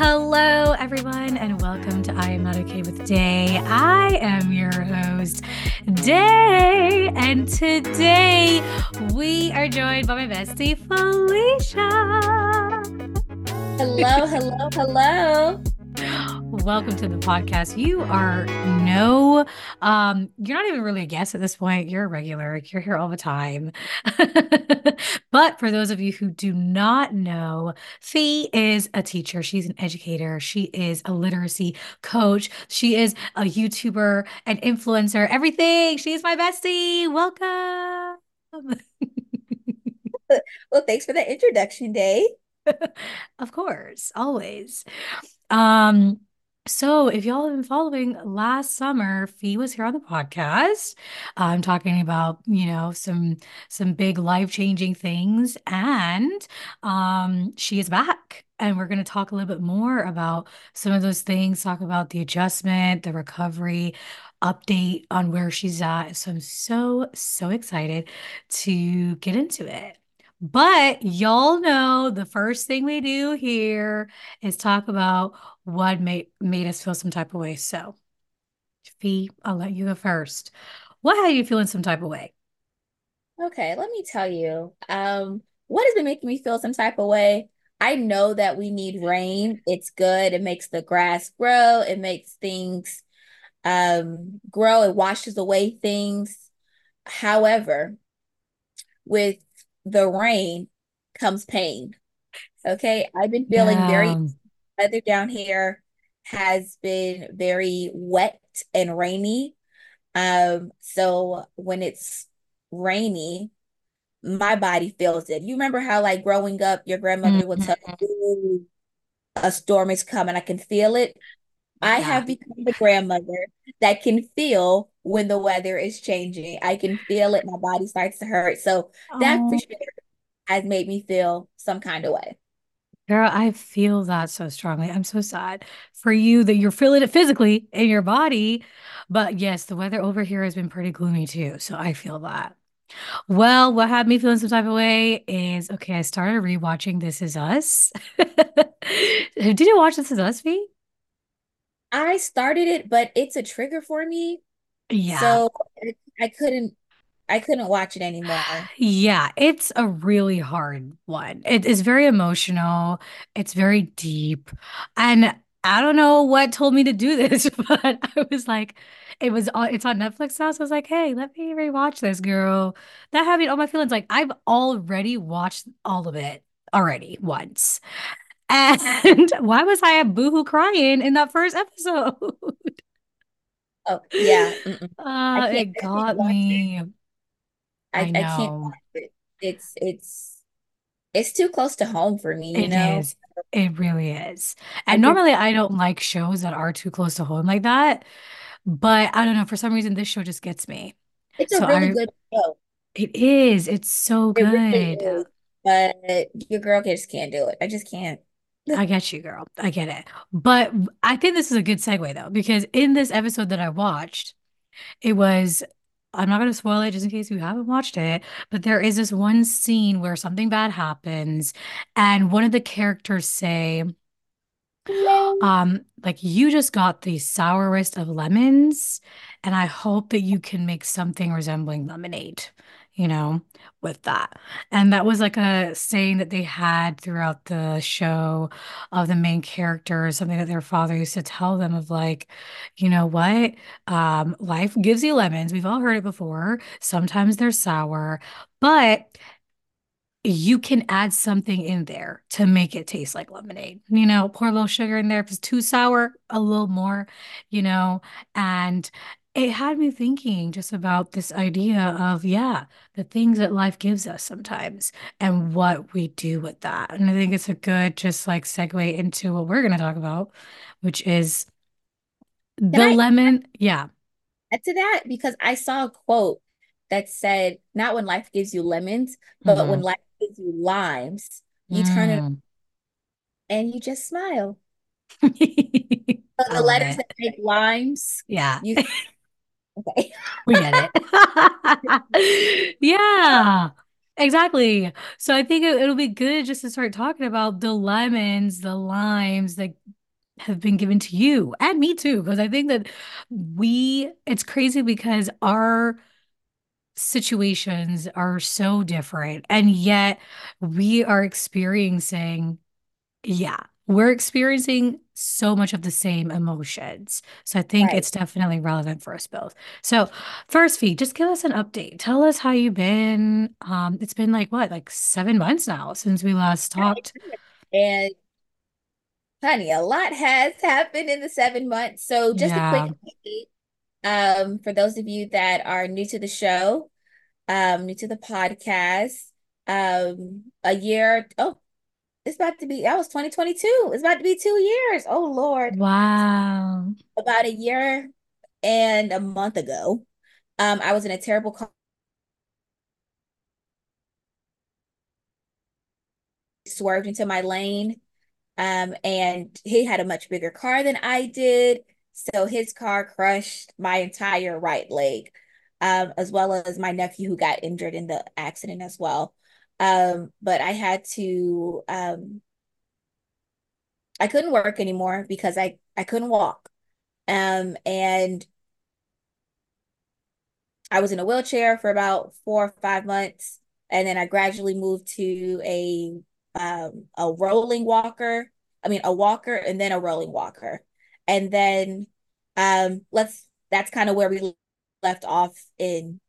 Hello, everyone, and welcome to I Am Not Okay with Day. I am your host, Day, and today we are joined by my bestie, Felicia. Hello, hello, hello. Welcome to the podcast. You are no, um, you're not even really a guest at this point. You're a regular. You're here all the time. but for those of you who do not know, Fe is a teacher. She's an educator. She is a literacy coach. She is a YouTuber, an influencer, everything. She's my bestie. Welcome. well, thanks for the introduction, Day. of course, always. Um, so, if y'all have been following last summer, Fe was here on the podcast. I'm talking about, you know, some some big life-changing things, and um, she is back. And we're going to talk a little bit more about some of those things, talk about the adjustment, the recovery, update on where she's at. So I'm so, so excited to get into it. But y'all know the first thing we do here is talk about what made made us feel some type of way. So, Fe, I'll let you go first. What had you feeling some type of way? Okay, let me tell you. Um, what has been making me feel some type of way? I know that we need rain. It's good. It makes the grass grow. It makes things um grow. It washes away things. However, with the rain comes pain. Okay. I've been feeling yeah. very weather down here has been very wet and rainy. Um, so when it's rainy, my body feels it. You remember how like growing up, your grandmother mm-hmm. would tell you a storm is coming. I can feel it. Yeah. I have become the grandmother that can feel when the weather is changing. I can feel it. My body starts to hurt. So oh. that for sure has made me feel some kind of way. Girl, I feel that so strongly. I'm so sad for you that you're feeling it physically in your body. But yes, the weather over here has been pretty gloomy too. So I feel that. Well, what had me feeling some type of way is okay, I started rewatching This Is Us. Did you watch This Is Us, Fe? I started it, but it's a trigger for me. Yeah. So I couldn't I couldn't watch it anymore. Yeah, it's a really hard one. It is very emotional. It's very deep. And I don't know what told me to do this, but I was like, it was on it's on Netflix now. So I was like, hey, let me rewatch this, girl. That having all my feelings, like I've already watched all of it already once. And why was I a boohoo crying in that first episode? Oh yeah. Uh, it got me. It. I, I, I can't it. It's it's it's too close to home for me, you it know. Is. It really is. And I normally I don't like shows that are too close to home like that. But I don't know, for some reason this show just gets me. It's so a really I, good show. It is. It's so good. Really is, but your girl just can't do it. I just can't. I get you, girl. I get it. But I think this is a good segue though, because in this episode that I watched, it was I'm not going to spoil it just in case you haven't watched it, but there is this one scene where something bad happens and one of the characters say um like you just got the sourest of lemons and I hope that you can make something resembling lemonade you know, with that. And that was like a saying that they had throughout the show of the main character, something that their father used to tell them of like, you know what? Um, life gives you lemons. We've all heard it before. Sometimes they're sour, but you can add something in there to make it taste like lemonade. You know, pour a little sugar in there. If it's too sour, a little more, you know, and it had me thinking just about this idea of, yeah, the things that life gives us sometimes and what we do with that. And I think it's a good, just like segue into what we're going to talk about, which is the I, lemon. Yeah. To that, because I saw a quote that said, not when life gives you lemons, but mm-hmm. when life gives you limes, you mm. turn it mm. and you just smile. so the letters that make limes. Yeah. You Okay. we get it. yeah. Exactly. So I think it, it'll be good just to start talking about the lemons, the limes that have been given to you and me too, because I think that we, it's crazy because our situations are so different, and yet we are experiencing Yeah, we're experiencing so much of the same emotions. So I think Right. it's definitely relevant for us both. So first, Fe, just give us an update. Tell us how you've been. Um, it's been like what, like seven months now since we last talked. And honey, a lot has happened in the seven months. So just a quick update, um, for those of you that are new to the show, um, new to the podcast, um, a year, oh, it's about to be, that was 2022. It's about to be two years. Oh Lord. Wow. About a year and a month ago, um, I was in a terrible car, swerved into my lane. Um, and he had a much bigger car than I did. So his car crushed my entire right leg, um, as well as my nephew who got injured in the accident as well. Um, but I had to, um, I couldn't work anymore because I, I couldn't walk. Um, and I was in a wheelchair for about four or five months. And then I gradually moved to a, um, a rolling walker. I mean, a walker and then a rolling walker. And then, um, let's, that's kind of where we left off in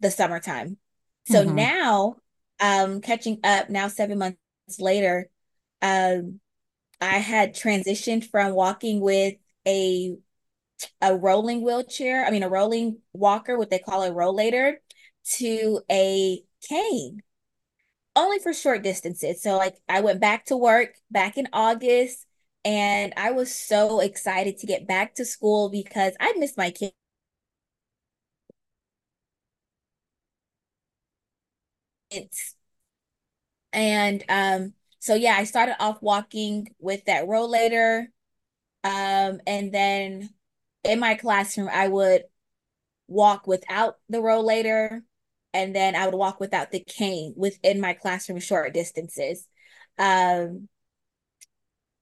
the summertime. So hmm now, um, catching up now, seven months later, um, I had transitioned from walking with a a rolling wheelchair, I mean, a rolling walker, what they call a rollator, to a cane, only for short distances. So, like, I went back to work back in August, and I was so excited to get back to school because I missed my kids. And um, so yeah, I started off walking with that rollator. Um, and then in my classroom, I would walk without the rollator, and then I would walk without the cane within my classroom short distances. Um,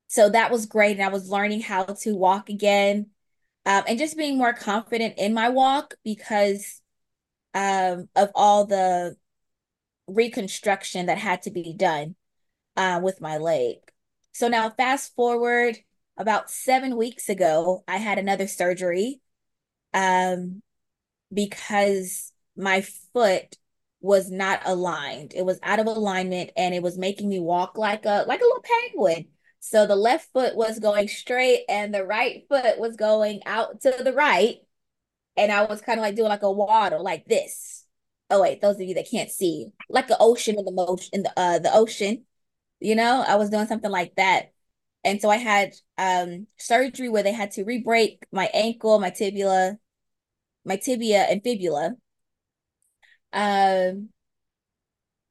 so that was great, and I was learning how to walk again, um, and just being more confident in my walk because um, of all the reconstruction that had to be done uh, with my leg. So now, fast forward about seven weeks ago, I had another surgery. Um, because my foot was not aligned. It was out of alignment and it was making me walk like a like a little penguin. So the left foot was going straight and the right foot was going out to the right. And I was kind of like doing like a waddle like this. Oh wait, those of you that can't see, like the ocean in the motion in the uh the ocean, you know, I was doing something like that. And so I had um surgery where they had to re-break my ankle, my tibia, my tibia and fibula um,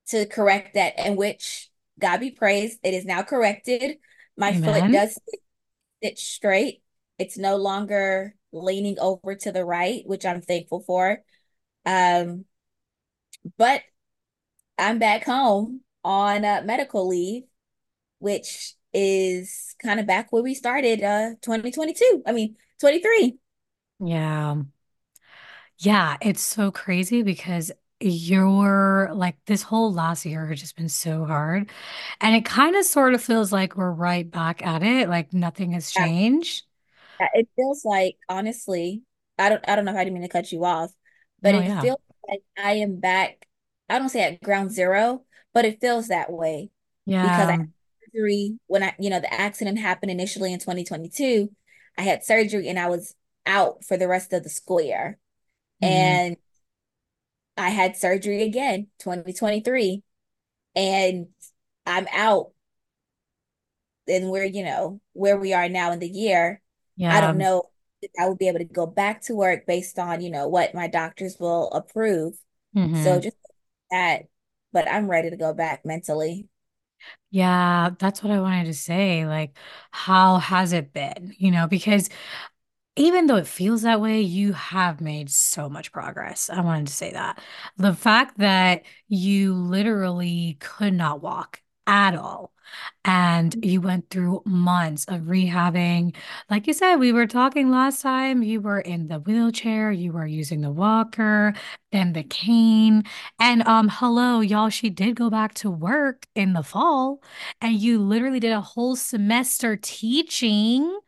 to correct that, and which God be praised, it is now corrected. My foot does sit straight. It's no longer leaning over to the right, which I'm thankful for. Um, but I'm back home on uh, medical leave, which is kind of back where we started uh 2022. I mean, 23. Yeah. Yeah, it's so crazy because you're like this whole last year has just been so hard. And it kind of sort of feels like we're right back at it, like nothing has changed. Yeah, It feels like, honestly, I don't I don't know if I didn't mean to cut you off, but No, it yeah. feels like I am back. I don't say at ground zero, but it feels that way Yeah. because I had surgery when I, you know, the accident happened initially in 2022. I had surgery and I was out for the rest of the school year. hmm And I had surgery again, 2023, and I'm out and where, you know, where we are now in the year, Yeah. I don't know I would be able to go back to work based on, you know, what my doctors will approve. So hmm just that, but I'm ready to go back mentally. Yeah, that's what I wanted to say. Like, how has it been? You know, because even though it feels that way, you have made so much progress. I wanted to say that. The fact that you literally could not walk at all. And you went through months of rehabbing. Like you said, we were talking last time, you were in the wheelchair, you were using the walker then the cane. And um, hello, y'all, she did go back to work in the fall, and you literally did a whole semester teaching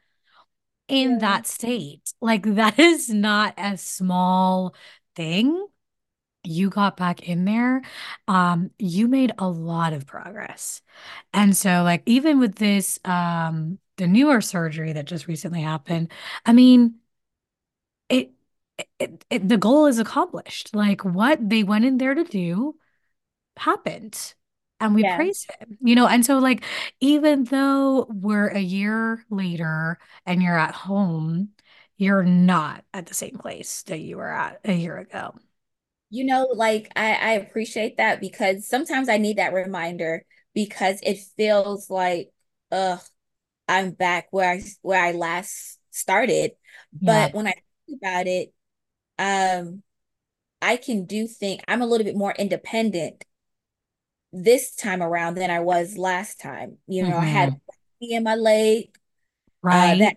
in Yeah. that state. Like that is not a small thing. You got back in there. Um, you made a lot of progress. And so like even with this um the newer surgery that just recently happened, I mean, it, it, it the goal is accomplished. Like what they went in there to do happened and we Yeah. praise him you know and so like even though we're a year later and you're at home you're not at the same place that you were at a year ago You know, like I, I appreciate that because sometimes I need that reminder because it feels like, ugh, I'm back where I where I last started. yeah But when I think about it, um, I can do things. I'm a little bit more independent this time around than I was last time. You know, I had hmm me in my leg, uh, that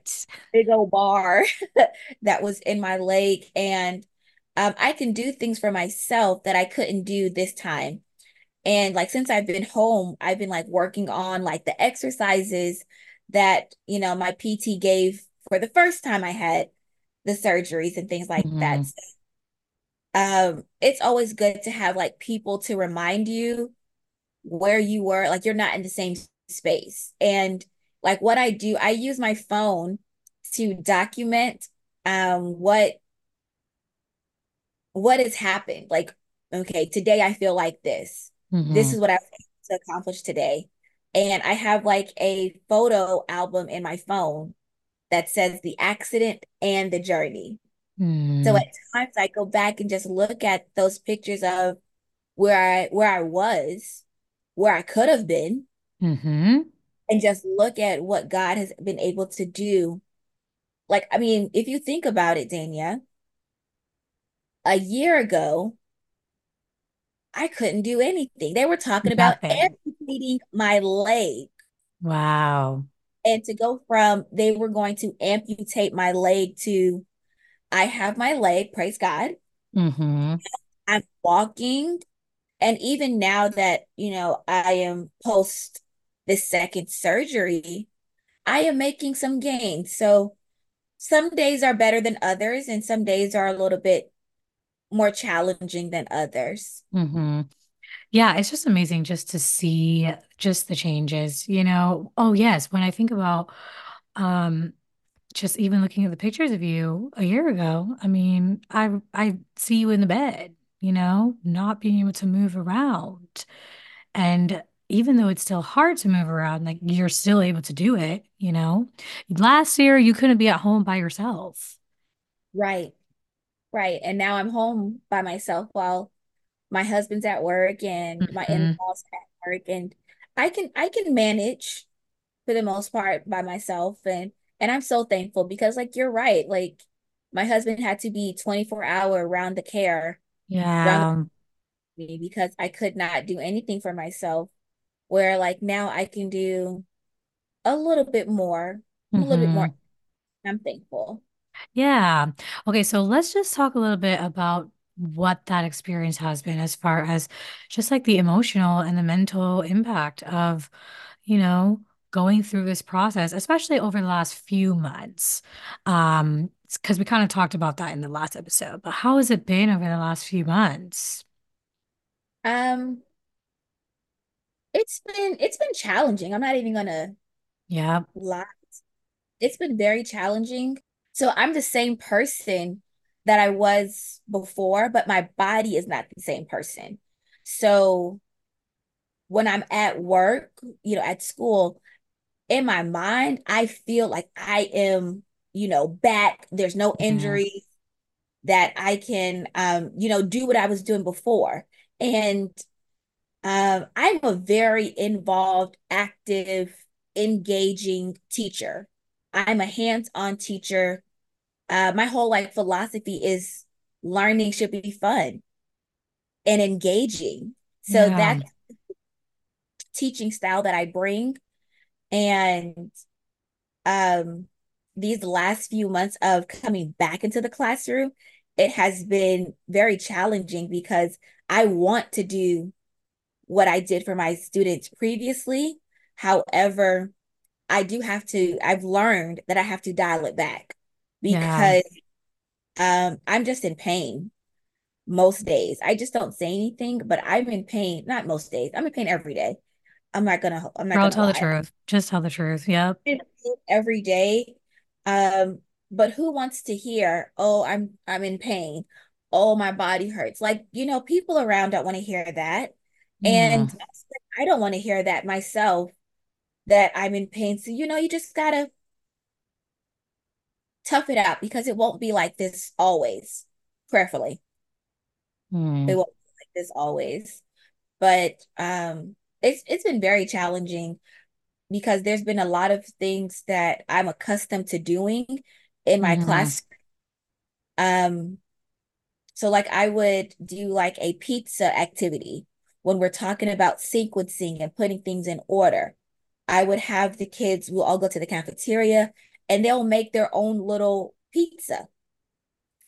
big old bar that was in my leg, and um, I can do things for myself that I couldn't do this time. And like since I've been home, I've been like working on like the exercises that, you know, my PT gave for the first time I had the surgeries and things like that. hmm So, um, it's always good to have like people to remind you where you were, like you're not in the same space. And like what I do, I use my phone to document um what what has happened. Like, okay, today I feel like this. This hmm is what I was able to accomplish today. And I have like a photo album in my phone that says the accident and the journey. So hmm at times I go back and just look at those pictures of where I where I was, where I could have been, hmm and just look at what God has been able to do. Like, I mean, if you think about it, Dania, a year ago, I couldn't do anything. They were talking about amputating my leg. wow And to go from they were going to amputate my leg to I have my leg, praise God. hmm I'm walking. And even now that, you know, I am post the second surgery, I am making some gains. So some days are better than others, and some days are a little bit more challenging than others. hmm Yeah, it's just amazing just to see just the changes, you know. Oh yes, when I think about um just even looking at the pictures of you a year ago, I mean, I I see you in the bed, you know, not being able to move around. And even though it's still hard to move around, like you're still able to do it, you know. Last year you couldn't be at home by yourself. Right, right. And now I'm home by myself while my husband's at work and my hmm in-laws at work and I can I can manage for the most part by myself and and I'm so thankful because like you're right like my husband had to be 24 hour round the care Yeah. me because I could not do anything for myself where like now I can do a little bit more I'm a little bit more hmm I'm thankful Yeah. Okay, so let's just talk a little bit about what that experience has been as far as just like the emotional and the mental impact of, you know, going through this process, especially over the last few months. Um, because we kind of talked about that in the last episode, but how has it been over the last few months? um it's been it's been challenging I'm not even gonna Yeah. lie it's been very challenging. So I'm the same person that I was before, but my body is not the same person. So when I'm at work, you know, at school, in my mind, I feel like I am, you know, back. There's no Mhm. injury that I can, um, you know, do what I was doing before. And um, I'm a very involved, active, engaging teacher. I'm a hands-on teacher uh, my whole like philosophy is learning should be fun and engaging. So Yeah. that's teaching style that I bring. And um these last few months of coming back into the classroom, it has been very challenging because I want to do what I did for my students previously. However, I do have to, I've learned that I have to dial it back Yeah. because um, I'm just in pain most days. I just don't say anything, but I'm in pain, not most days. I'm in pain every day. I'm not gonna, I'm not gonna tell the truth. Just tell the truth. Yep. I'm in pain every day. Um, but who wants to hear, oh, I'm I'm in pain. Oh, my body hurts. Like, you know, people around don't want to hear that. Yeah. And I don't want to hear that myself, that I'm in pain. So, you know, you just gotta tough it out because it won't be like this always, prayerfully. It Mm. won't be like this always. But um it's it's been very challenging because there's been a lot of things that I'm accustomed to doing in my hmm class. Um, so like I would do like a pizza activity when we're talking about sequencing and putting things in order. I would have the kids, we'll all go to the cafeteria and they'll make their own little pizza.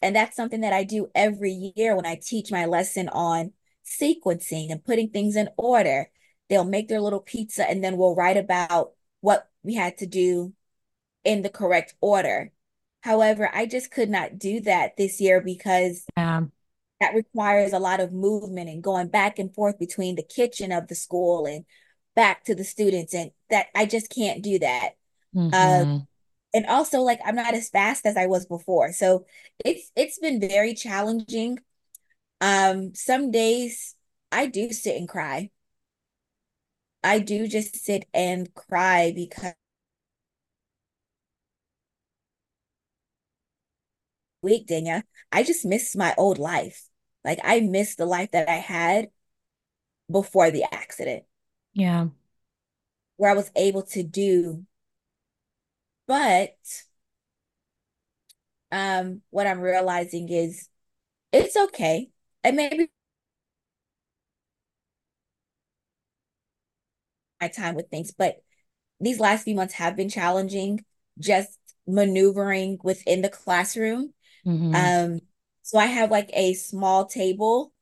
And that's something that I do every year when I teach my lesson on sequencing and putting things in order. They'll make their little pizza and then we'll write about what we had to do in the correct order. However, I just could not do that this year because Yeah. that requires a lot of movement and going back and forth between the kitchen of the school and back to the students. And that I just can't do that. Uh, hmm and also like I'm not as fast as I was before. So it's it's been very challenging. Um, some days I do sit and cry. I do just sit and cry because week, Dania, I just miss my old life. Like I miss the life that I had before the accident, Yeah. Where I was able to do. But um, what I'm realizing is it's okay. And maybe my time with things, but these last few months have been challenging, just maneuvering within the classroom. hmm Um, so I have like a small table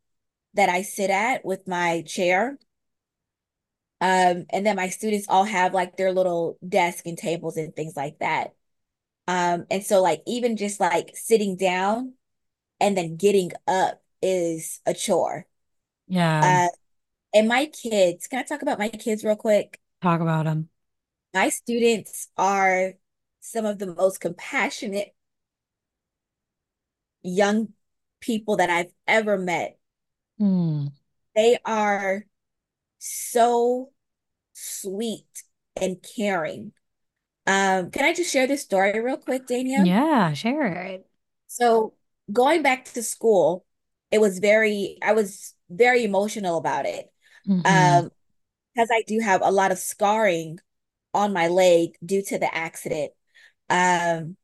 that I sit at with my chair. Um, and then my students all have like their little desk and tables and things like that. Um, and so like even just like sitting down and then getting up is a chore. Yeah. Uh, and my kids, can I talk about my kids real quick? Talk about them. My students are some of the most compassionate young people that I've ever met. Mm. They are so sweet and caring. Um, can I just share this story real quick, Dania? Yeah. Share it. So going back to school, it was very, I was very emotional about it. hmm Um, because I do have a lot of scarring on my leg due to the accident. Um,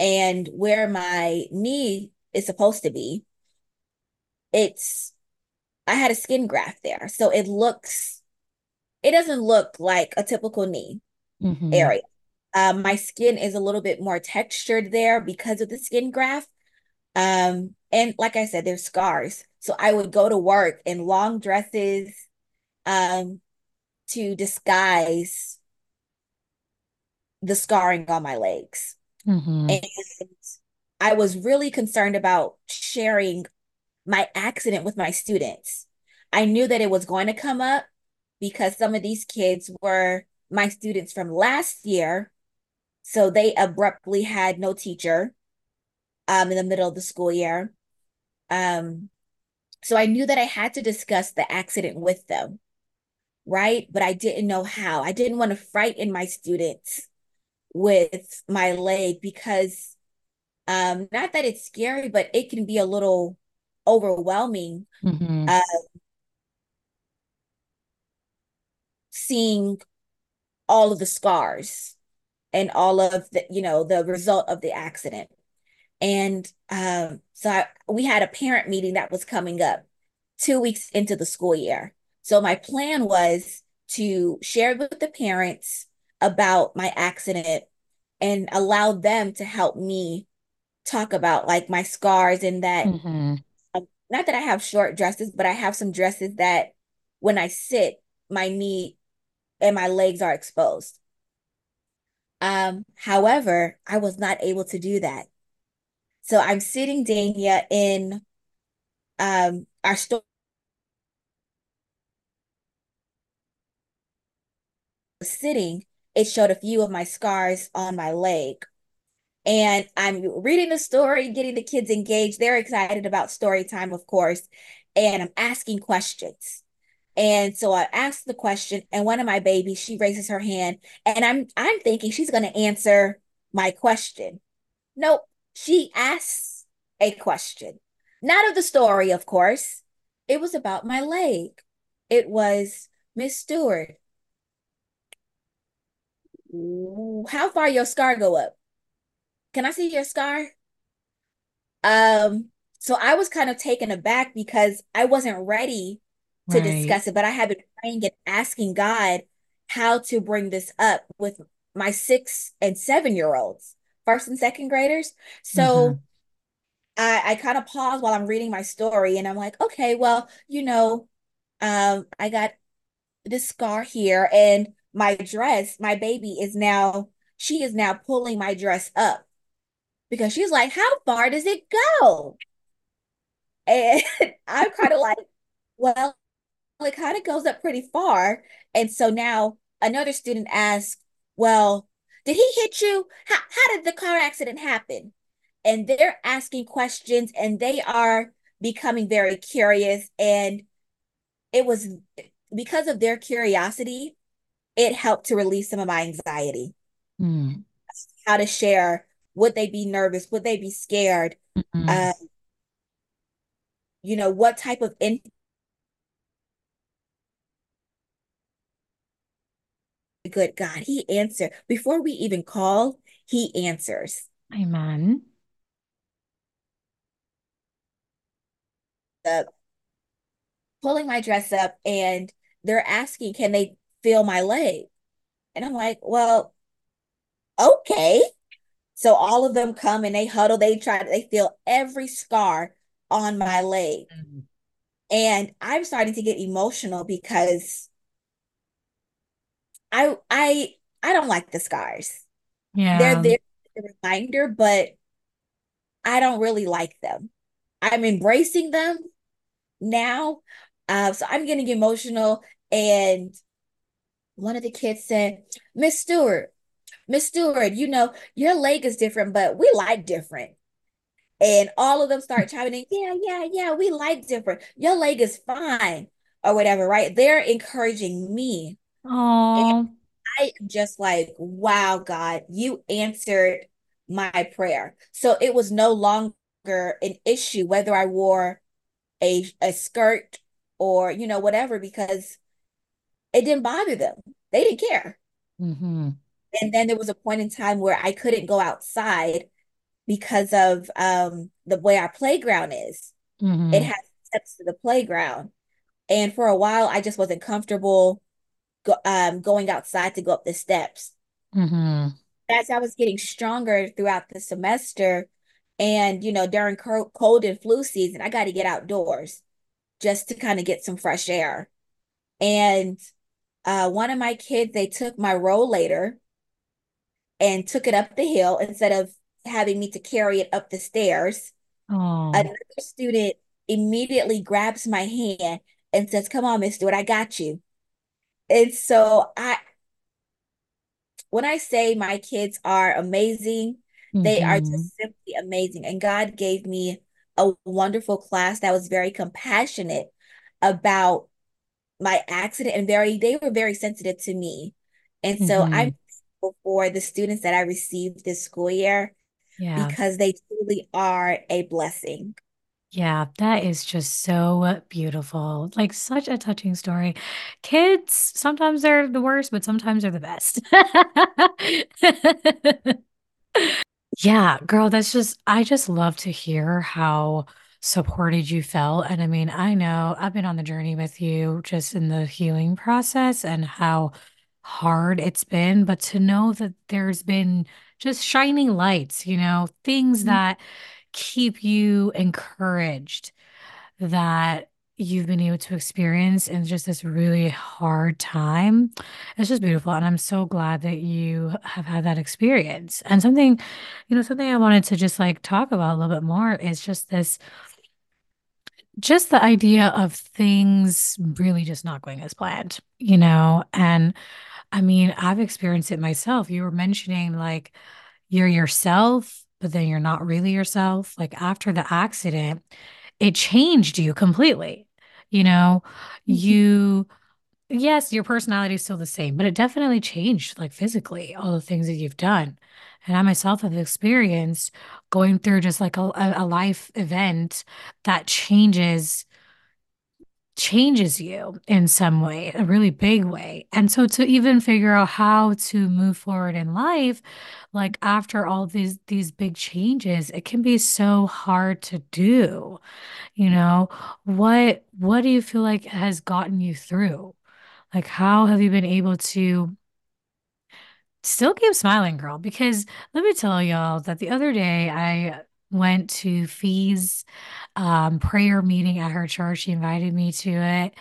and where my knee is supposed to be, it's I had a skin graft there. So it looks, it doesn't look like a typical knee hmm area. Um, my skin is a little bit more textured there because of the skin graft. Um, and like I said, there's scars. So I would go to work in long dresses, um, to disguise the scarring on my legs. hmm And I was really concerned about sharing my accident with my students. I knew that it was going to come up because some of these kids were my students from last year. So they abruptly had no teacher um, in the middle of the school year. Um, so I knew that I had to discuss the accident with them, right? But I didn't know how. I didn't want to frighten my students with my leg because um, not that it's scary, but it can be a little overwhelming hmm uh, seeing all of the scars and all of the, you know, the result of the accident. And um, so I, we had a parent meeting that was coming up two weeks into the school year. So my plan was to share with the parents about my accident and allow them to help me talk about like my scars and that hmm um, not that I have short dresses, but I have some dresses that when I sit, my knee and my legs are exposed. Um, however, I was not able to do that. So I'm sitting Dania in um our store sitting, it showed a few of my scars on my leg. And I'm reading the story, getting the kids engaged. They're excited about story time, of course. And I'm asking questions. And so I asked the question, and one of my babies, she raises her hand, and I'm I'm thinking she's gonna answer my question. Nope, she asks a question. Not of the story, of course. It was about my leg. It was, Miss Stewart, how far your scar go up? Can I see your scar? Um, so I was kind of taken aback because I wasn't ready to Right. discuss it, but I have been praying and asking God how to bring this up with my six and seven year olds, first and second graders. So I, I kind of pause while I'm reading my story and I'm like, okay, well, you know, um, I got this scar here and my dress, my baby is now, she is now pulling my dress up because she's like, how far does it go? And I'm kind of like, well, it kind of goes up pretty far. And so now another student asks, well, did he hit you? How, how did the car accident happen? And they're asking questions and they are becoming very curious. And it was because of their curiosity, it helped to release some of my anxiety. Mm-hmm. How to share, would they be nervous? Would they be scared? Uh, you know, what type of in good God, he answered before we even call, he answers. Amen. Uh, pulling my dress up and they're asking, can they feel my leg? And I'm like, well, okay. So all of them come and they huddle, they try, they feel every scar on my leg. And I'm starting to get emotional because I I I don't like the scars. Yeah. They're there a reminder, but I don't really like them. I'm embracing them now. Uh, so I'm getting emotional. And one of the kids said, Miss Stewart, Miss Stewart, you know, your leg is different, but we like different. And all of them start chiming in, yeah, yeah, yeah, we like different. Your leg is fine, or whatever, right? They're encouraging me. Oh. I am just like, wow, God, you answered my prayer. So it was no longer an issue whether I wore a, a skirt or, you know, whatever, because it didn't bother them. They didn't care. hmm And then there was a point in time where I couldn't go outside because of um, the way our playground is. It hmm has steps to the playground. And for a while, I just wasn't comfortable go, um, going outside to go up the steps. hmm As I was getting stronger throughout the semester, and you know, during cold and flu season, I got to get outdoors just to kind of get some fresh air. And uh, one of my kids, they took my rollator and took it up the hill instead of having me to carry it up the stairs. Oh. Another student immediately grabs my hand and says, Come on, Miss Stewart, I got you. And so I when I say my kids are amazing, they are just simply amazing. And God gave me a wonderful class that was very compassionate about my accident and very, they were very sensitive to me. And so I'm hmm thankful for the students that I received this school year Yeah. because they truly are a blessing. Yeah, that is just so beautiful. Like such a touching story. Kids, sometimes they're the worst, but sometimes they're the best. Yeah, girl, that's just, I just love to hear how supported you felt. And I mean, I know I've been on the journey with you just in the healing process and how hard it's been, but to know that there's been just shining lights, you know, things mm-hmm. that keep you encouraged that you've been able to experience in just this really hard time. It's just beautiful. And I'm so glad that you have had that experience. And something, you know, something I wanted to just like talk about a little bit more is just this, just the idea of things really just not going as planned, you know? And I mean, I've experienced it myself. You were mentioning like you're yourself, but then you're not really yourself. Like after the accident, it changed you completely. You know, Mhm. you, yes, your personality is still the same, but it definitely changed, like physically, all the things that you've done. And I myself have experienced going through just like a, a life event that changes changes you in some way, a really big way. And so to even figure out how to move forward in life, like after all these these big changes, it can be so hard to do. You know, what what do you feel like has gotten you through? Like how have you been able to Still keep smiling, girl, because let me tell y'all that the other day I went to Fe's um, prayer meeting at her church. She invited me to it.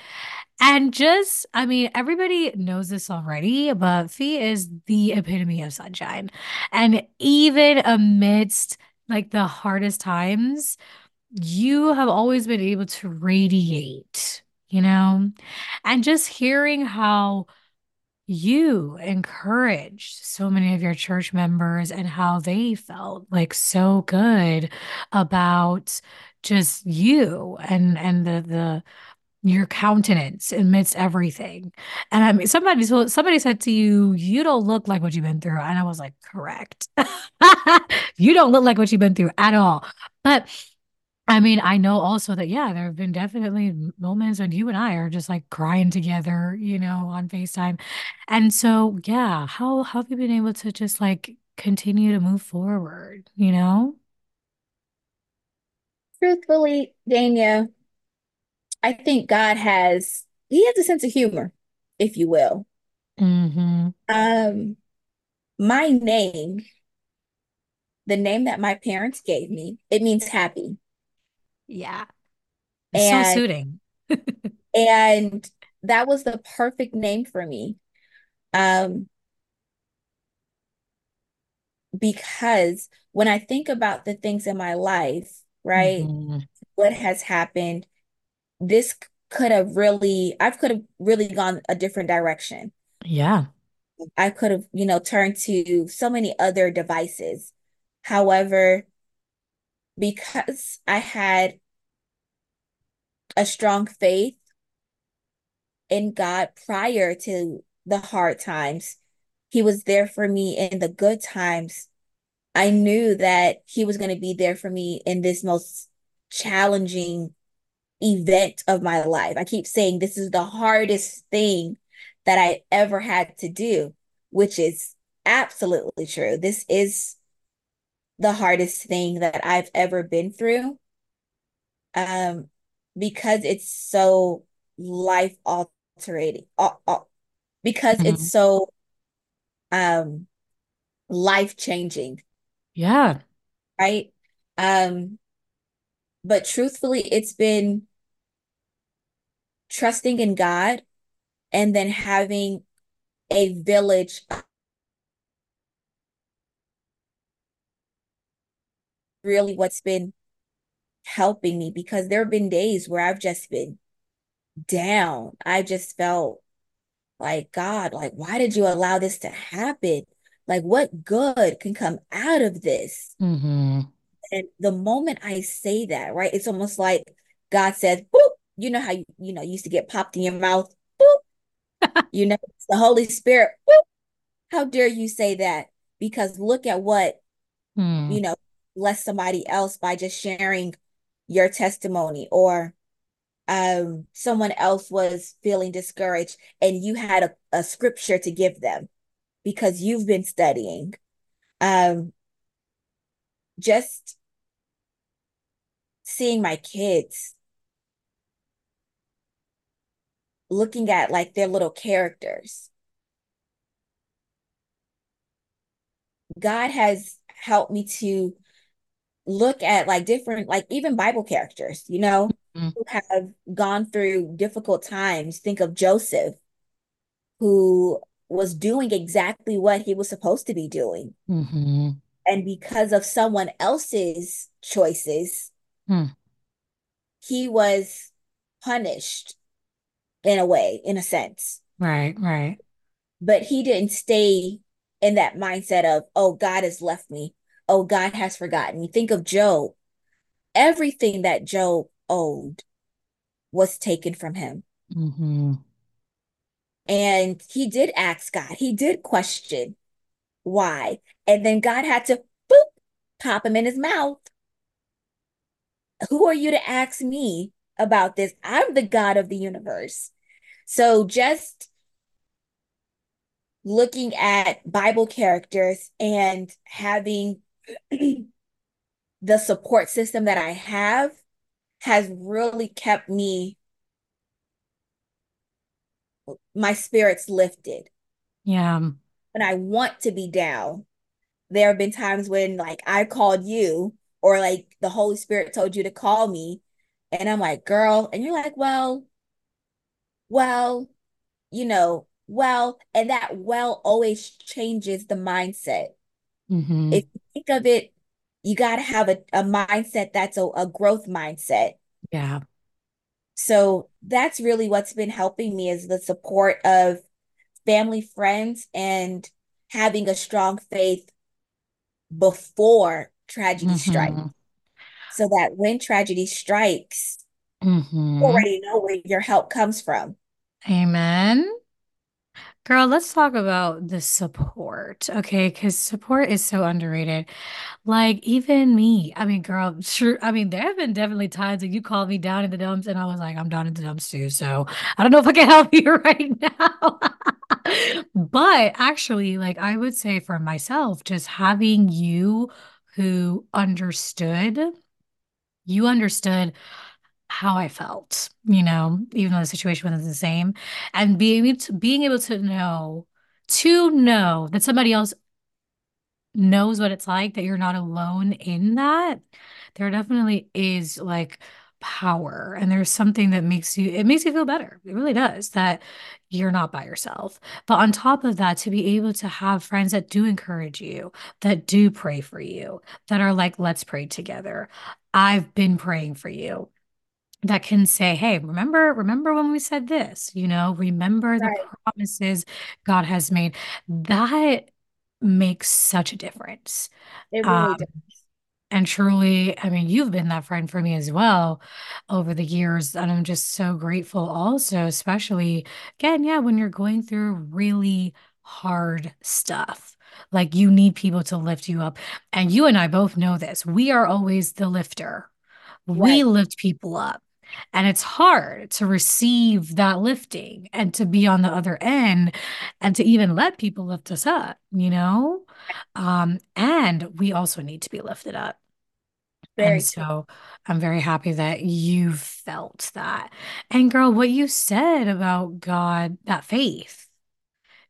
And just, I mean, everybody knows this already, but Fe is the epitome of sunshine. And even amidst like the hardest times, you have always been able to radiate, you know? And just hearing how you encouraged so many of your church members and how they felt like so good about just you and and the the your countenance amidst everything. And I mean somebody told somebody said to you, you don't look like what you've been through. And I was like, correct. You don't look like what you've been through at all. But I mean, I know also that, yeah, there have been definitely moments when you and I are just like crying together, you know, on FaceTime. And so, yeah, how, how have you been able to just like continue to move forward, you know? Truthfully, Dania, I think God has he has a sense of humor, if you will. Mm-hmm. Um, my name, the name that my parents gave me, it means happy. Yeah. It's so And suiting. and that was the perfect name for me. Um, because when I think about the things in my life, right, hmm what has happened, this could have really, I could have really gone a different direction. Yeah. I could have, you know, turned to so many other devices. However, because I had a strong faith in God prior to the hard times, He was there for me in the good times. I knew that He was going to be there for me in this most challenging event of my life. I keep saying this is the hardest thing that I ever had to do, which is absolutely true. This is the hardest thing that I've ever been through. Um, because it's so life altering, because it's hmm so um life changing, Yeah. right? Um, but truthfully, it's been trusting in God and then having a village really what's been helping me because there have been days where I've just been down. I just felt like, God, like, why did you allow this to happen? Like, what good can come out of this? hmm And the moment I say that, right, it's almost like God says, boop, you know how you, you know, you used to get popped in your mouth, boop, you know, it's the Holy Spirit, boop, how dare you say that? Because look at what, Hmm. you know, bless somebody else by just sharing your testimony or um someone else was feeling discouraged and you had a, a scripture to give them because you've been studying. Um just seeing my kids looking at like their little characters. God has helped me to look at like different, like even Bible characters, you know, Mm-hmm. who have gone through difficult times. Think of Joseph, who was doing exactly what he was supposed to be doing. Mm-hmm. And because of someone else's choices, Mm. he was punished in a way, in a sense. Right, right. But he didn't stay in that mindset of, oh, God has left me. Oh, God has forgotten me. Think of Job. Everything that Job owed was taken from him. Mm-hmm. And he did ask God, he did question why. And then God had to boop, pop him in his mouth. Who are you to ask me about this? I'm the God of the universe. So just looking at Bible characters and having the support system that I have has really kept me my spirits lifted. Yeah. When I want to be down, there have been times when like I called you or like the Holy Spirit told you to call me and I'm like, "Girl," and you're like, "Well, well, you know, well," and that well always changes the mindset. Mm-hmm. You think of it, you got to have a, a mindset that's a, a growth mindset. Yeah. So that's really what's been helping me is the support of family, friends, and having a strong faith before tragedy strikes. Mm-hmm. So that when tragedy strikes, you Mm-hmm. already know where your help comes from. Amen. Girl, let's talk about the support, okay? Because support is so underrated. Like, even me, I mean, girl, sure. I mean, there have been definitely times that you called me down in the dumps, and I was like, I'm down in the dumps too. So I don't know if I can help you right now. But actually, like, I would say for myself, just having you who understood, you understood how I felt, you know, even though the situation wasn't the same, and being able to being able to know, to know that somebody else knows what it's like, that you're not alone in that, there definitely is like power. And there's something that makes you, it makes you feel better. It really does, that you're not by yourself. But on top of that, to be able to have friends that do encourage you, that do pray for you, that are like, let's pray together. I've been praying for you that can say, "Hey, remember, remember when we said this, you know, remember the promises God has made." That makes such a difference. It really Um, does. and truly, I mean, you've been that friend for me as well over the years, and I'm just so grateful also, especially again, yeah, when you're going through really hard stuff. Like you need people to lift you up. And you and I both know this. We are always the lifter. We lift people up. And it's hard to receive that lifting and to be on the other end and to even let people lift us up, you know? Um, and we also need to be lifted up. Very true. so I'm very happy that you felt that. And girl, what you said about God, that faith.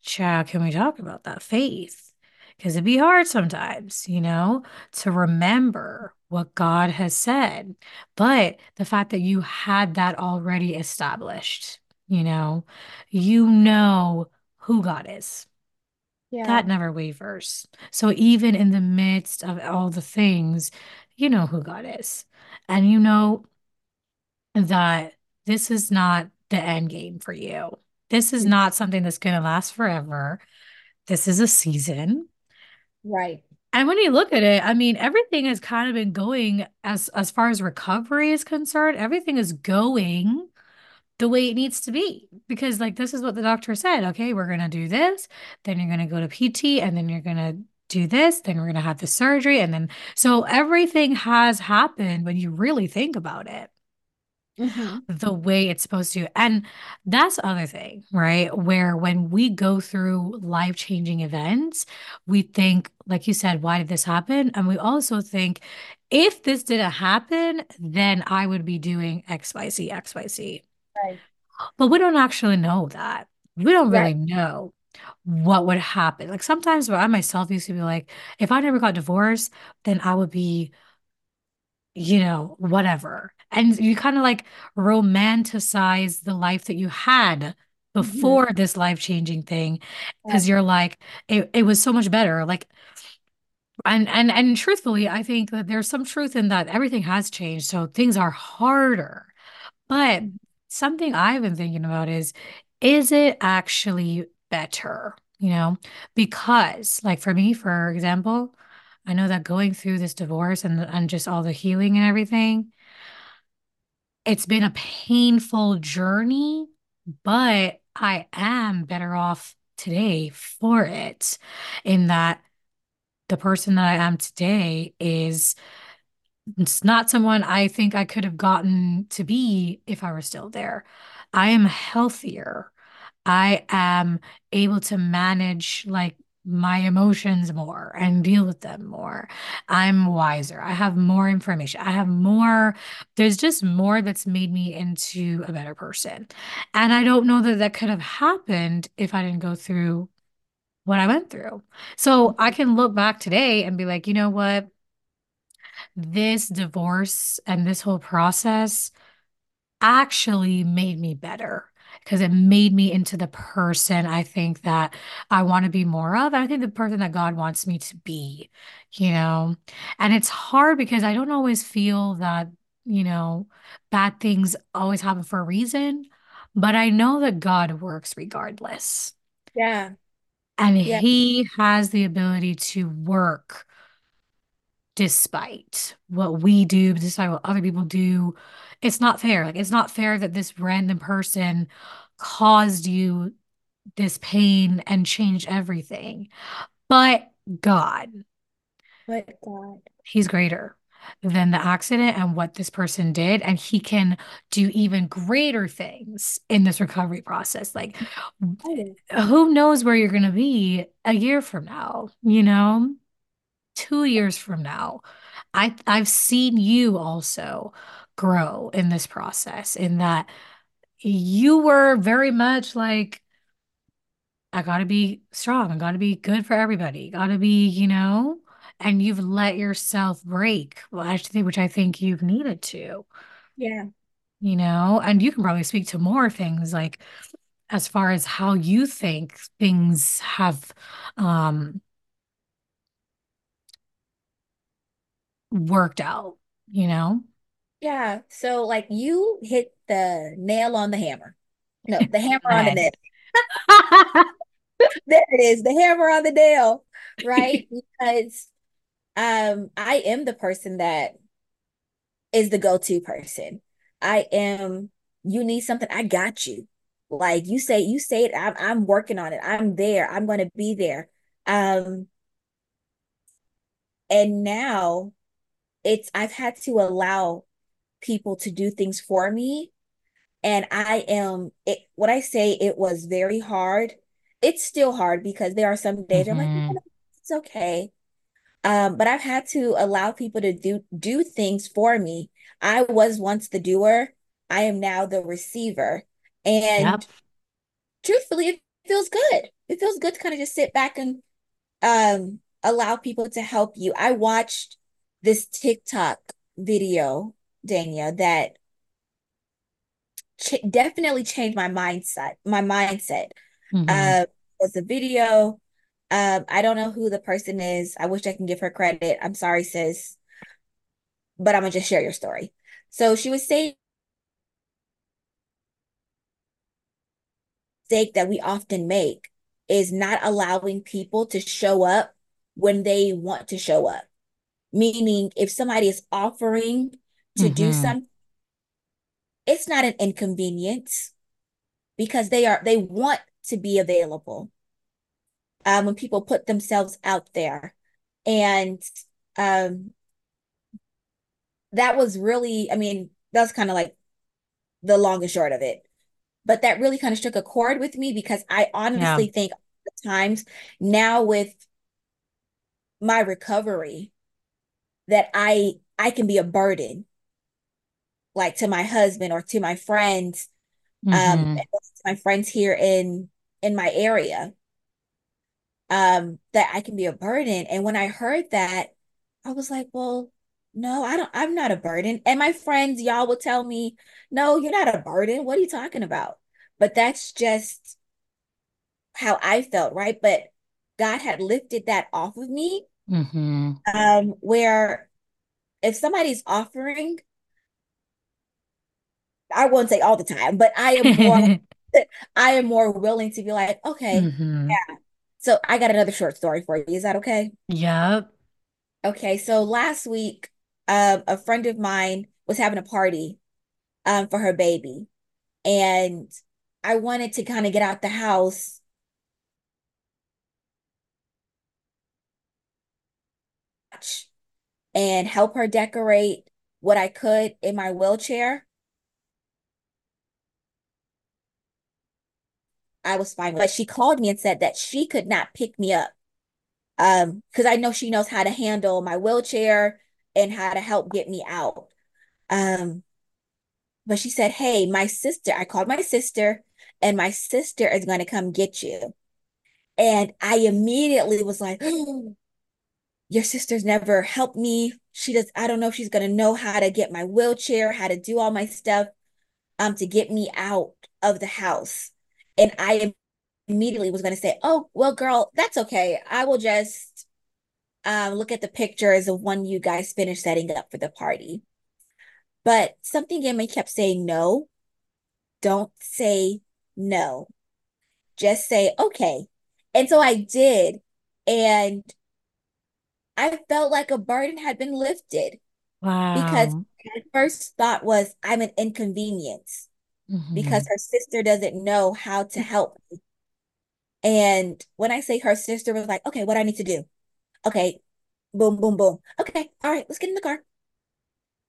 Child, can we talk about that faith? Because it'd be hard sometimes, you know, to remember what God has said. But the fact that you had that already established, you know, you know who God is. Yeah. That never wavers. So even in the midst of all the things, you know who God is. And you know that this is not the end game for you. This is mm-hmm. not something that's going to last forever. This is a season. Right. And when you look at it, I mean, everything has kind of been going as as far as recovery is concerned, everything is going the way it needs to be. Because like this is what the doctor said, okay, we're gonna do this, then you're gonna go to PT, and then you're gonna do this, then we're gonna have the surgery, and then so everything has happened when you really think about it. Hmm the way it's supposed to. And that's the other thing, right? Where when we go through life-changing events, we think, like you said, why did this happen? And we also think, if this didn't happen, then I would be doing X, Y, Z, X, Y, Z. Right. But we don't actually know that. We don't Right. really know what would happen. Like sometimes where I myself used to be like, if I never got divorced, then I would be you know, whatever. And you kind of like romanticize the life that you had hmm before this life-changing thing Right. because you're like it, it was so much better. Like and and and truthfully, I think that there's some truth in that everything has changed, so things are harder. But something I've been thinking about is is it actually better? You know, because like for me, for example, I know that going through this divorce and and just all the healing and everything, it's been a painful journey, but I am better off today for it in that the person that I am today is it's not someone I think I could have gotten to be if I were still there. I am healthier. I am able to manage like my emotions more and deal with them more. I'm wiser. I have more information. I have more, there's just more that's made me into a better person. And I don't know that that could have happened if I didn't go through what I went through. So I can look back today and be like, you know what? This divorce and this whole process actually made me better because it made me into the person I think that I want to be more of. I think the person that God wants me to be, you know. And it's hard because I don't always feel that, you know, bad things always happen for a reason, but I know that God works regardless. Yeah. And Yeah. he has the ability to work despite what we do, despite what other people do. It's not fair. Like, it's not fair that this random person caused you this pain and changed everything. But God, But God. He's greater than the accident and what this person did. And He can do even greater things in this recovery process. Like, who knows where you're going to be a year from now, you know? two years from now, I I've seen you also grow in this process in that you were very much like, I gotta be strong, I gotta be good for everybody, gotta be, you know, and you've let yourself break, well, actually, which I think you've needed to, Yeah. you know, and you can probably speak to more things like as far as how you think things have um worked out, you know? Yeah. So like you hit the nail on the hammer. No, the hammer on the nail. There it is, the hammer on the nail, right? Because um I am the person that is the go-to person. I am, you need something, I got you. Like you say, you say it, I'm I'm working on it. I'm there. I'm gonna be there. Um, and now it's I've had to allow people to do things for me. And I am it what I say it was very hard. It's still hard because there are some days I'm like, hmm it's okay. Um, but I've had to allow people to do do things for me. I was once the doer. I am now the receiver. Yep. And truthfully, it feels good. It feels good to kind of just sit back and um allow people to help you. I watched this TikTok video, Dania, that ch definitely changed my mindset. My mindset. hmm Uh, was a video. Um, I don't know who the person is. I wish I can give her credit. I'm sorry, sis, but I'm gonna just share your story. So she was saying mistake that we often make is not allowing people to show up when they want to show up. Meaning, if somebody is offering to do hmm something, it's not an inconvenience because they are they want to be available. Um, when people put themselves out there, and um, that was really, I mean, that was kind of like the long and short of it. But that really kind of struck a chord with me because I Yeah. honestly think times now with my recovery that I I can be a burden like to my husband or to my friends um hmm my friends here in in my area um that I can be a burden. And when I heard that I was like well no I don't I'm not a burden. And my friends y'all will tell me no you're not a burden. What are you talking about? But that's just how I felt right? But God had lifted that off of me hmm um where if somebody's offering I won't say all the time but I am more I am more willing to be like okay hmm yeah. So I got another short story for you. Is that okay? Yep. Okay, so last week, um, a friend of mine was having a party um for her baby, and I wanted to kind of get out the house. And help her decorate what I could in my wheelchair. I was fine, but she called me and said that she could not pick me up. Um, because I know she knows how to handle my wheelchair and how to help get me out. Um, but she said, Hey, my sister, I called my sister, and my sister is going to come get you. And I immediately was like, Your sister's never helped me. She does, I don't know if she's going to know how to get my wheelchair, how to do all my stuff um, to get me out of the house. And I immediately was going to say, Oh, well, girl, that's okay. I will just um, look at the pictures of when you guys finish setting up for the party. But something in me kept saying, No, don't say no. Just say, Okay. And so I did. And I felt like a burden had been lifted Wow. because my first thought was I'm an inconvenience because hmm her sister doesn't know how to help me. And when I say her sister was like, okay, what do I need to do? Okay, boom, boom, boom. Okay, all right, let's get in the car.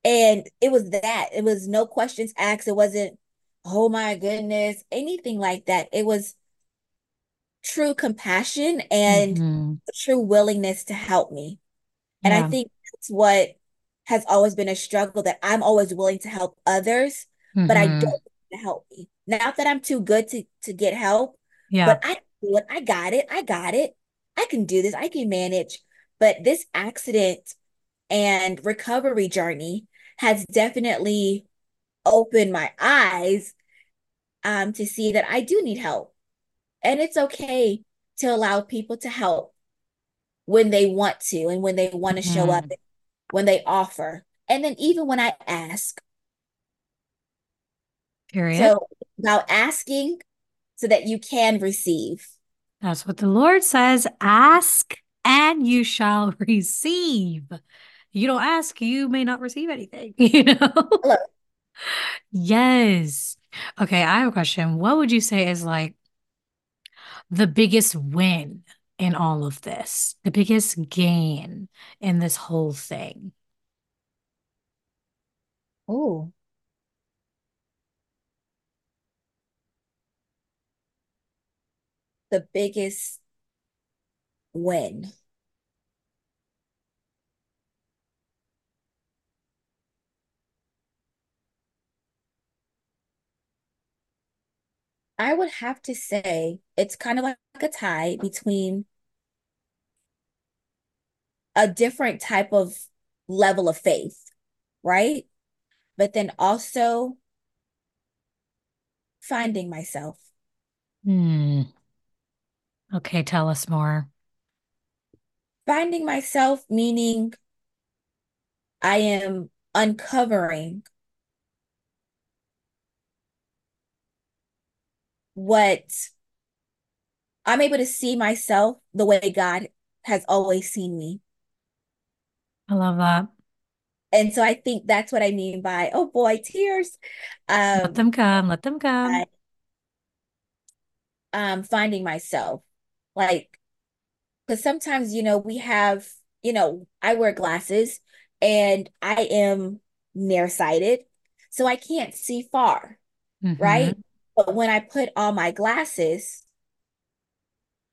And it was that. It was no questions asked. It wasn't, oh my goodness, anything like that. It was true compassion and hmm true willingness to help me. And I think that's what has always been a struggle that I'm always willing to help others, but I don't hmm want to help me. Not that I'm too good to to get help, Yeah. but I do it. I got it. I got it. I can do this. I can manage. But this accident and recovery journey has definitely opened my eyes um to see that I do need help. And it's okay to allow people to help when they want to and when they want to show up hmm when they offer, and then even when I ask. Period. So, about asking so that you can receive. That's what the Lord says. Ask and you shall receive. You don't ask, you may not receive anything, you know? Hello. Yes. Okay, I have a question. What would you say is like the biggest win in all of this? The biggest gain in this whole thing? Oh, the biggest win. I would have to say it's kind of like a tie between a different type of level of faith, right? But then also finding myself. Hmm. Okay, tell us more. Finding myself meaning I am uncovering what I'm able to see myself the way God has always seen me. I love that. And so I think that's what I mean by, oh boy, tears. Let Um, them come. Let them come. I, um, finding myself. Like, because sometimes, you know, we have, you know, I wear glasses and I am nearsighted, so I can't see far. right? hmm But when I put on my glasses,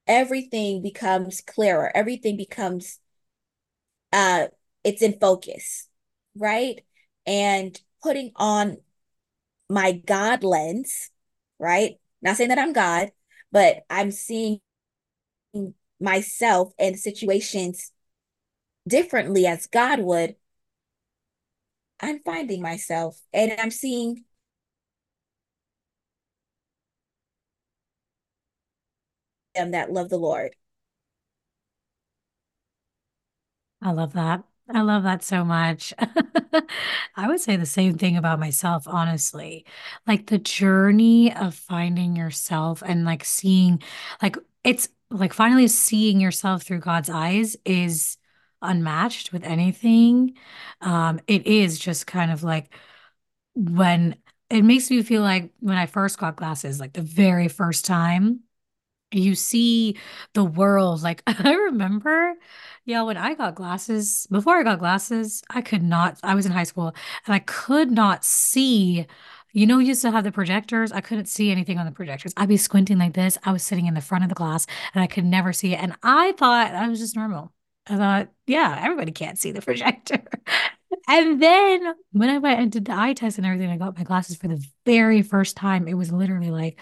everything becomes clearer. Everything becomes uh it's in focus, right? And putting on my God lens, right? Not saying that I'm God, but I'm seeing myself and situations differently as God would. I'm finding myself and I'm seeing them that love the Lord. I love that. I love that so much. I would say the same thing about myself, honestly. Like the journey of finding yourself and like seeing, like, it's like finally seeing yourself through God's eyes is unmatched with anything. Um, it is just kind of like when it makes me feel like when I first got glasses, like the very first time you see the world. Like I remember, yeah, when I got glasses, before I got glasses, I could not, I was in high school and I could not see. You know, you used to have the projectors. I couldn't see anything on the projectors. I'd be squinting like this. I was sitting in the front of the class and I could never see it. And I thought I was just normal. I thought, yeah, everybody can't see the projector. And then when I went and did the eye test and everything, I got my glasses for the very first time. It was literally like,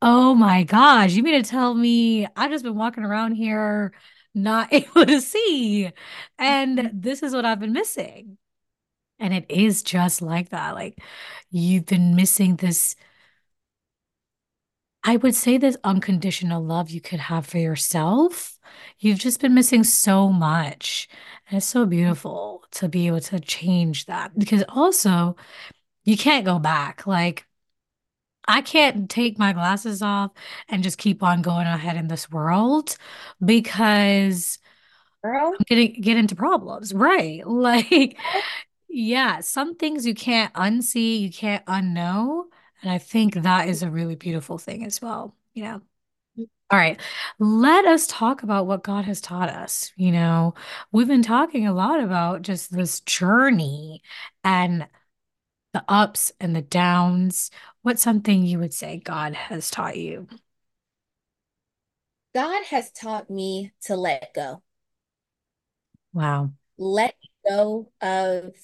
Oh my gosh, you mean to tell me I've just been walking around here not able to see? And this is what I've been missing. And it is just like that. Like you've been missing this, I would say this unconditional love you could have for yourself. You've just been missing so much. And it's so beautiful to be able to change that because also you can't go back. Like I can't take my glasses off and just keep on going ahead in this world because Girl, I'm gonna get into problems, right? Like, yeah, some things you can't unsee, you can't unknow. And I think that is a really beautiful thing as well. you know. Mm. All right. Let us talk about what God has taught us. You know, we've been talking a lot about just this journey and the ups and the downs. What's something you would say God has taught you? God has taught me to let go. Wow. Let go of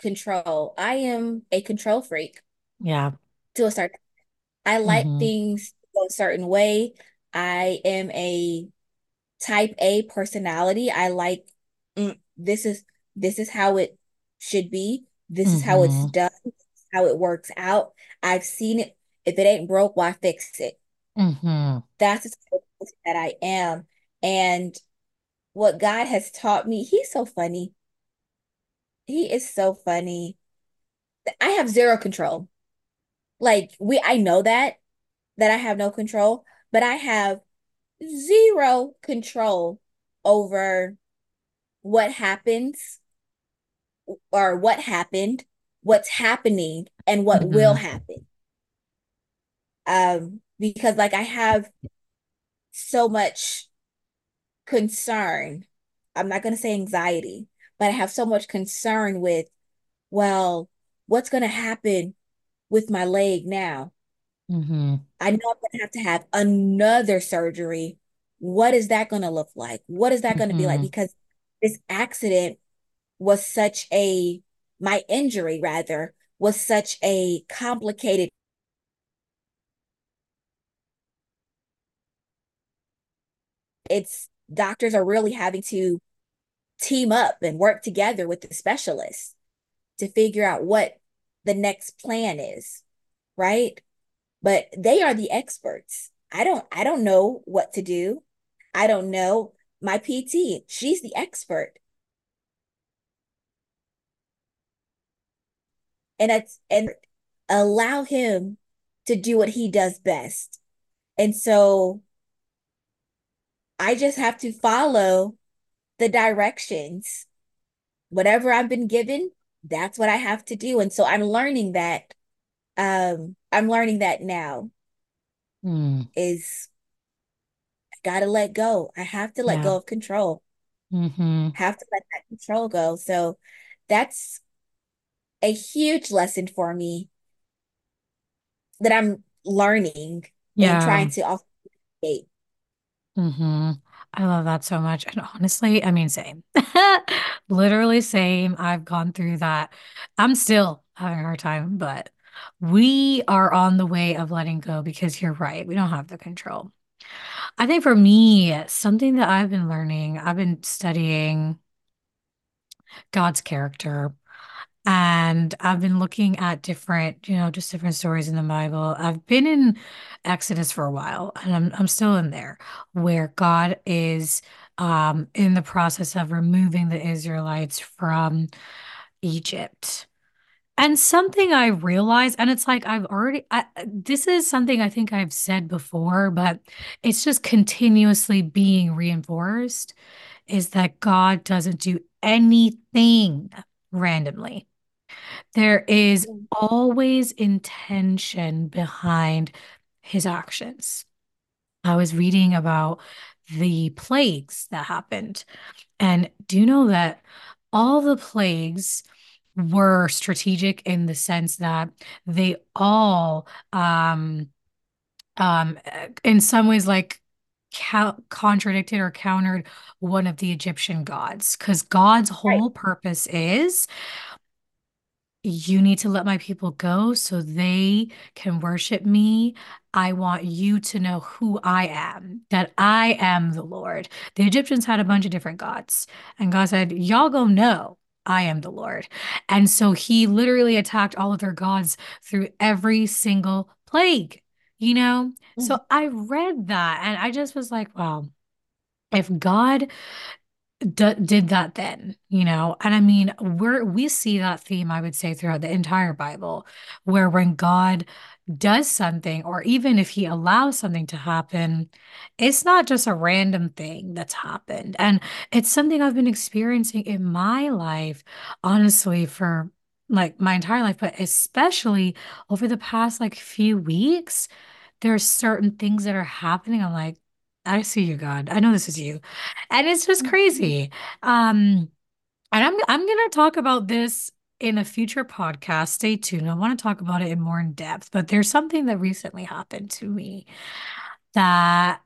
control. I am a control freak Yeah. to a certain. I like hmm things a certain way. I am a type A personality. I like mm, this is this is how it should be. This is how it's hmm done, how it works out. I've seen it. If it ain't broke, why fix it? hmm That's the type of person that I am. And what God has taught me, he's so funny. He is so funny. I have zero control. Like we I know that that I have no control, but I have zero control over what happens or what happened, what's happening, and what will hmm happen. Um, because like I have so much concern. I'm not going to say anxiety, but I have so much concern with, well, what's going to happen with my leg now? hmm I know I'm going to have to have another surgery. What is that going to look like? What is that going to be like? hmm Because this accident was such a, my injury rather, was such a complicated, it's doctors are really having to team up and work together with the specialists to figure out what the next plan is, right? But they are the experts. I don't I don't know what to do. I don't know. My PT, she's the expert. And it's and allow him to do what he does best. And so I just have to follow the directions. Whatever I've been given, that's what I have to do. And so I'm learning that um I'm learning that now Mm. is I gotta let go. I have to let Yeah. go of control. Mm-hmm. Have to let that control go. So that's a huge lesson for me that I'm learning and Yeah. trying to also create. hmm I love that so much. And honestly, I mean, same. Literally same. I've gone through that. I'm still having a hard time, but we are on the way of letting go because you're right. We don't have the control. I think for me, something that I've been learning, I've been studying God's character. And I've been looking at different, you know, just different stories in the Bible. I've been in Exodus for a while, and I'm I'm still in there, where God is um in the process of removing the Israelites from Egypt. And something I realized, and it's like I've already, I, this is something I think I've said before, but it's just continuously being reinforced, is that God doesn't do anything randomly. There is always intention behind his actions. I was reading about the plagues that happened. And do you know that all the plagues were strategic in the sense that they all um um in some ways like ca contradicted or countered one of the Egyptian gods because God's Right. whole purpose is you need to let my people go so they can worship me. I want you to know who I am, that I am the Lord. The Egyptians had a bunch of different gods, and God said, Y'all go know I am the Lord. And so he literally attacked all of their gods through every single plague, you know? So Mhm. I read that and I just was like, wow, if God d did that then, you know? And I mean, we're we see that theme, I would say, throughout the entire Bible, where when God does something, or even if he allows something to happen, it's not just a random thing that's happened. And it's something I've been experiencing in my life, honestly, for like my entire life, but especially over the past like few weeks, there's certain things that are happening. I'm like, I see you, God. I know this is you. And it's just Mhm. crazy. Um, and I'm I'm gonna talk about this in a future podcast. Stay tuned. I want to talk about it in more in depth, but there's something that recently happened to me that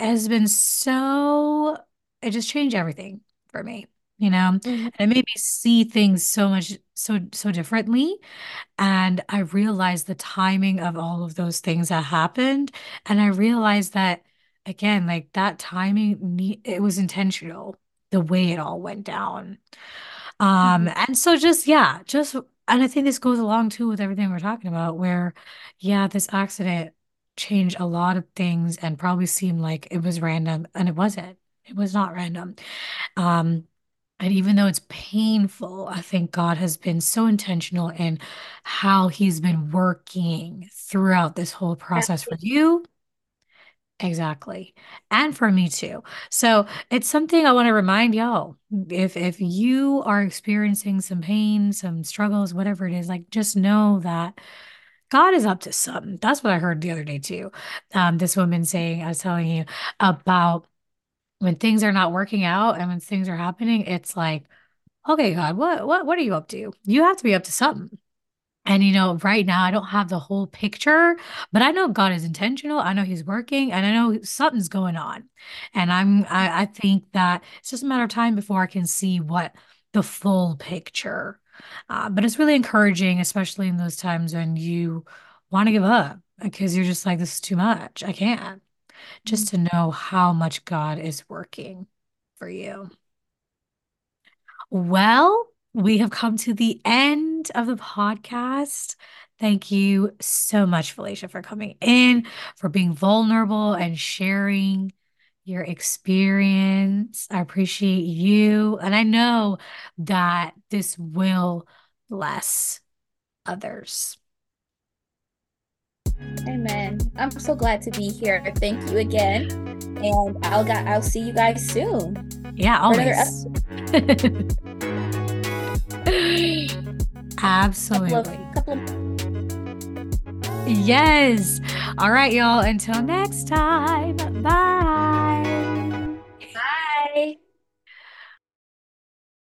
has been so it just changed everything for me, you know? And Mhm. it made me see things so much so so differently. And I realized the timing of all of those things that happened. And I realized that, again, like that timing, it was intentional, the way it all went down. Um, Mhm. and so just, yeah, just, and I think this goes along too with everything we're talking about, where, yeah, this accident changed a lot of things and probably seemed like it was random, and it wasn't. It was not random. Um, and even though it's painful, I think God has been so intentional in how he's been working throughout this whole process for you. Exactly. And for me too. So it's something I want to remind y'all. If if you are experiencing some pain, some struggles, whatever it is, like just know that God is up to something. That's what I heard the other day too. Um, this woman saying, I was telling you about when things are not working out and when things are happening, it's like Okay, God, what what what are you up to? You have to be up to something. And you know, right now I don't have the whole picture, but I know God is intentional. I know He's working, and I know something's going on. And I'm I, I think that it's just a matter of time before I can see what the full picture. Uh, but it's really encouraging, especially in those times when you want to give up because you're just like, this is too much. I can't. Just Mhm. to know how much God is working for you. Well, we have come to the end of the podcast. Thank you so much, Felicia, for coming in, for being vulnerable and sharing your experience. I appreciate you. And I know that this will bless others. Amen. I'm so glad to be here. Thank you again. And I'll got I'll see you guys soon Yeah, always. episode. Couple of Absolutely. couple of Yes. All right, y'all. Until next time. Bye.